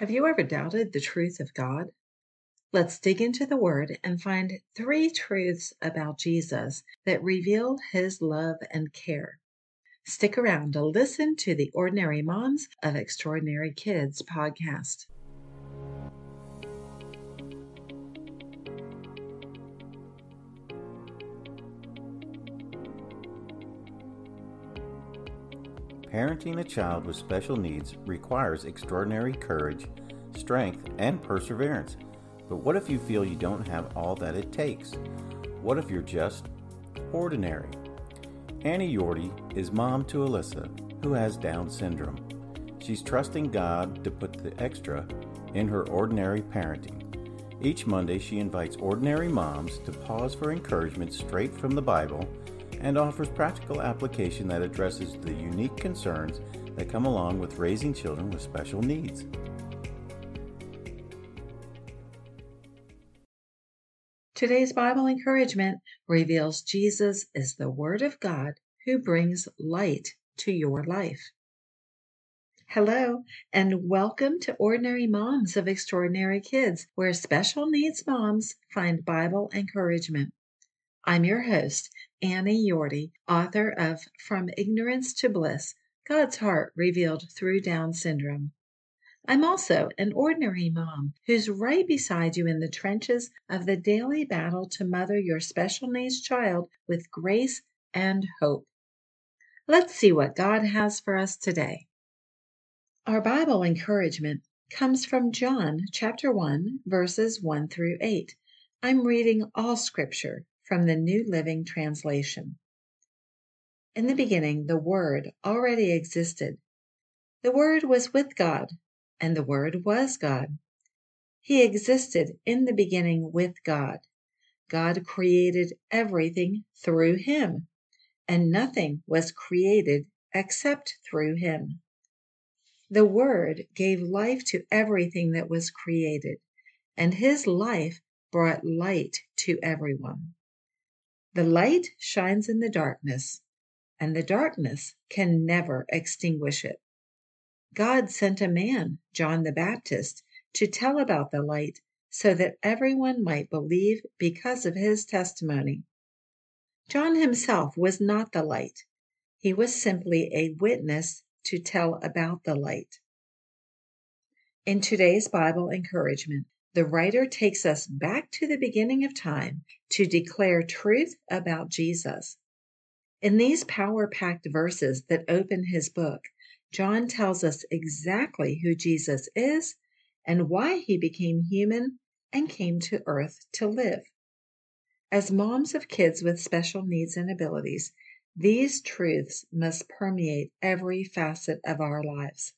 Have you ever doubted the truth of God? Let's dig into the Word and find three truths about Jesus that reveal His love and care. Stick around to listen to the Ordinary Moms of Extraordinary Kids podcast. Parenting a child with special needs requires extraordinary courage, strength, and perseverance. But what if you feel you don't have all that it takes? What if you're just ordinary? Annie Yorty is mom to Alyssa, who has Down syndrome. She's trusting God to put the extra in her ordinary parenting. Each Monday, she invites ordinary moms to pause for encouragement straight from the Bible and offers practical application that addresses the unique concerns that come along with raising children with special needs. Today's Bible encouragement reveals Jesus is the Word of God who brings light to your life. Hello, and welcome to Ordinary Moms of Extraordinary Kids, where special needs moms find Bible encouragement. I'm your host, Annie Yorty, author of From Ignorance to Bliss God's Heart Revealed Through Down Syndrome. I'm also an ordinary mom who's right beside you in the trenches of the daily battle to mother your special needs child with grace and hope. Let's see what God has for us today. Our Bible encouragement comes from John chapter 1 verses 1 through 8. I'm reading all scripture from the New Living Translation. In the beginning, the Word already existed. The Word was with God, and the Word was God. He existed in the beginning with God. God created everything through him, and nothing was created except through him. The Word gave life to everything that was created, and his life brought light to everyone. The light shines in the darkness, and the darkness can never extinguish it. God sent a man, John the Baptist, to tell about the light so that everyone might believe because of his testimony. John himself was not the light, he was simply a witness to tell about the light. In today's Bible encouragement, the writer takes us back to the beginning of time to declare truth about Jesus. In these power packed verses that open his book, John tells us exactly who Jesus is and why he became human and came to earth to live. As moms of kids with special needs and abilities, these truths must permeate every facet of our lives.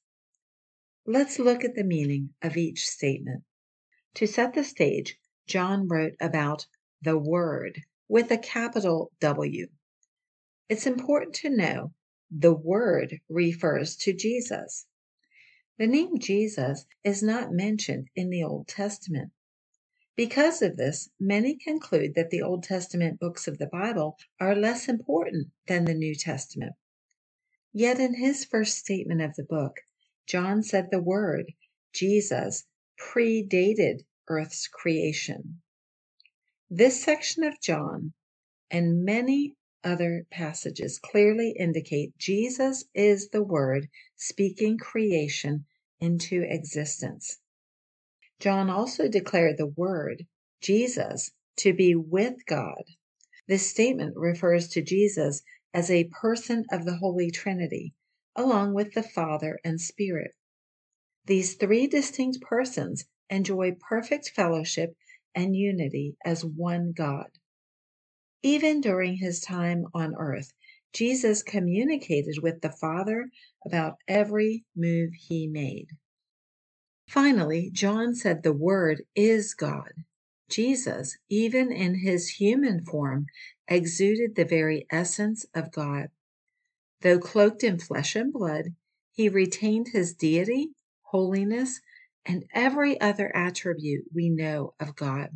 Let's look at the meaning of each statement. To set the stage, John wrote about the Word with a capital W. It's important to know the Word refers to Jesus. The name Jesus is not mentioned in the Old Testament. Because of this, many conclude that the Old Testament books of the Bible are less important than the New Testament. Yet in his first statement of the book, John said the word, Jesus, predated Earth's creation. This section of John and many other passages clearly indicate Jesus is the Word speaking creation into existence. John also declared the Word, Jesus, to be with God. This statement refers to Jesus as a person of the Holy Trinity, along with the Father and Spirit. These three distinct persons enjoy perfect fellowship and unity as one God. Even during his time on earth, Jesus communicated with the Father about every move he made. Finally, John said the Word is God. Jesus, even in his human form, exuded the very essence of God. Though cloaked in flesh and blood, he retained his deity, holiness, and every other attribute we know of God.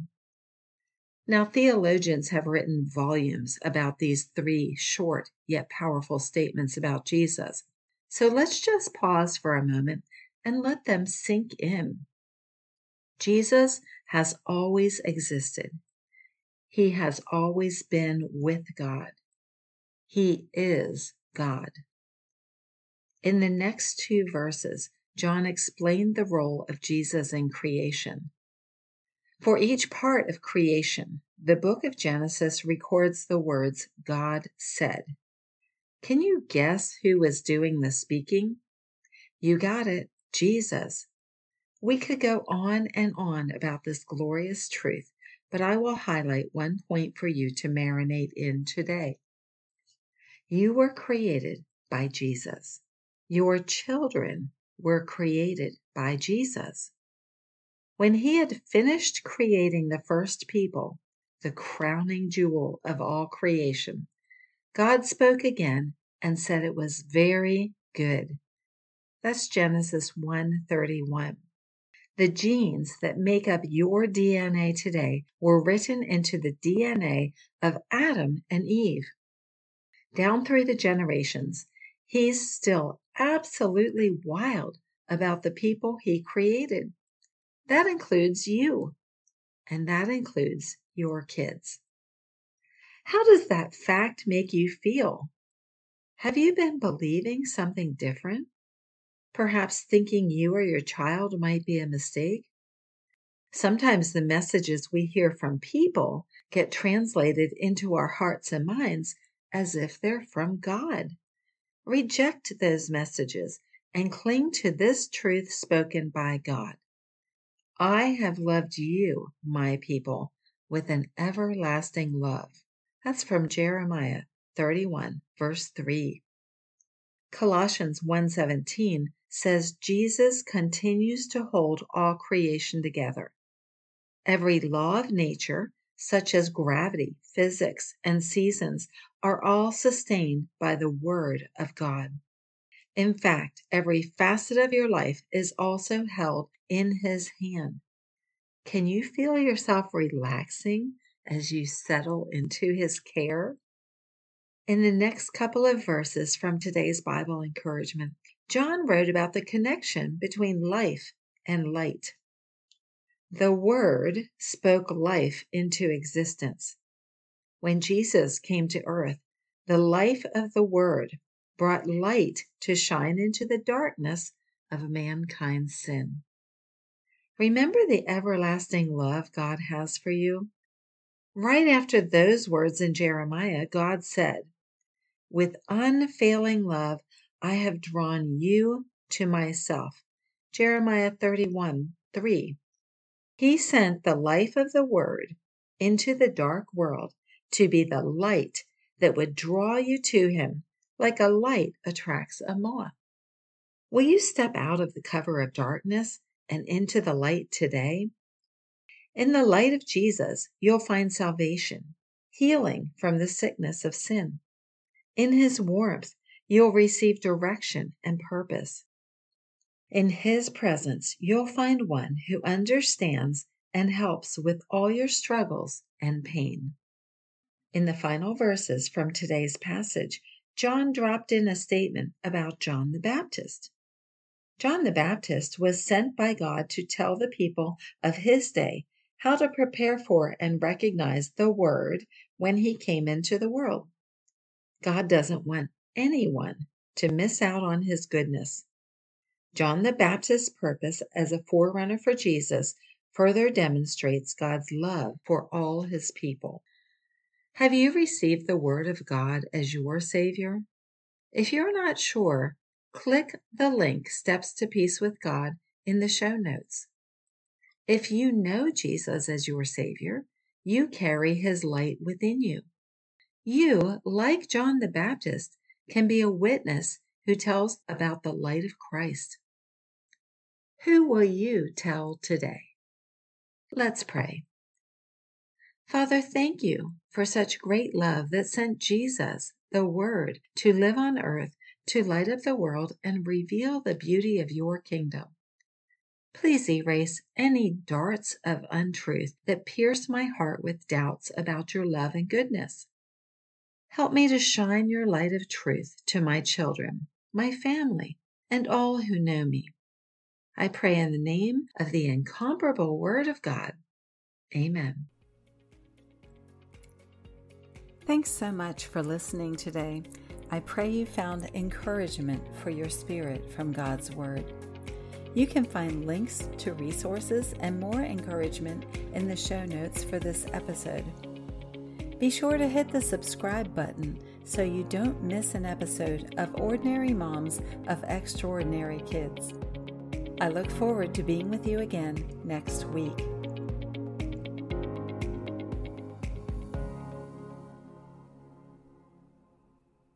Now, theologians have written volumes about these three short yet powerful statements about Jesus. So let's just pause for a moment and let them sink in. Jesus has always existed. He has always been with God. He is God. In the next two verses, John explained the role of Jesus in creation. For each part of creation, the book of Genesis records the words God said. Can you guess who was doing the speaking? You got it, Jesus. We could go on and on about this glorious truth, but I will highlight one point for you to marinate in today. You were created by Jesus. Your children were created by Jesus. When he had finished creating the first people, the crowning jewel of all creation, God spoke again and said it was very good. That's Genesis 1:31. The genes that make up your DNA today were written into the DNA of Adam and Eve. Down through the generations, he's still absolutely wild about the people he created. That includes you, and that includes your kids. How does that fact make you feel? Have you been believing something different? Perhaps thinking you or your child might be a mistake? Sometimes the messages we hear from people get translated into our hearts and minds as if they're from God. Reject those messages and cling to this truth spoken by God. I have loved you, my people, with an everlasting love. That's from Jeremiah 31, verse 3. Colossians 1:17 says Jesus continues to hold all creation together. Every law of nature, such as gravity, physics, and seasons, are all sustained by the Word of God. In fact, every facet of your life is also held in His hand. Can you feel yourself relaxing as you settle into His care? In the next couple of verses from today's Bible encouragement, John wrote about the connection between life and light. The Word spoke life into existence. When Jesus came to earth, the life of the Word brought light to shine into the darkness of mankind's sin. Remember the everlasting love God has for you? Right after those words in Jeremiah, God said, With unfailing love I have drawn you to myself. Jeremiah 31 3. He sent the life of the Word into the dark world to be the light that would draw you to Him like a light attracts a moth. Will you step out of the cover of darkness and into the light today? In the light of Jesus, you'll find salvation, healing from the sickness of sin. In His warmth, you'll receive direction and purpose. In His presence, you'll find one who understands and helps with all your struggles and pain. In the final verses from today's passage, John dropped in a statement about John the Baptist. John the Baptist was sent by God to tell the people of his day how to prepare for and recognize the Word when he came into the world. God doesn't want anyone to miss out on his goodness. John the Baptist's purpose as a forerunner for Jesus further demonstrates God's love for all his people. Have you received the Word of God as your Savior? If you're not sure, click the link Steps to Peace with God in the show notes. If you know Jesus as your Savior, you carry His light within you. You, like John the Baptist, can be a witness who tells about the light of Christ. Who will you tell today? Let's pray. Father, thank you for such great love that sent Jesus, the Word, to live on earth, to light up the world, and reveal the beauty of your kingdom. Please erase any darts of untruth that pierce my heart with doubts about your love and goodness. Help me to shine your light of truth to my children, my family, and all who know me. I pray in the name of the incomparable Word of God. Amen. Thanks so much for listening today. I pray you found encouragement for your spirit from God's Word. You can find links to resources and more encouragement in the show notes for this episode. Be sure to hit the subscribe button so you don't miss an episode of Ordinary Moms of Extraordinary Kids. I look forward to being with you again next week.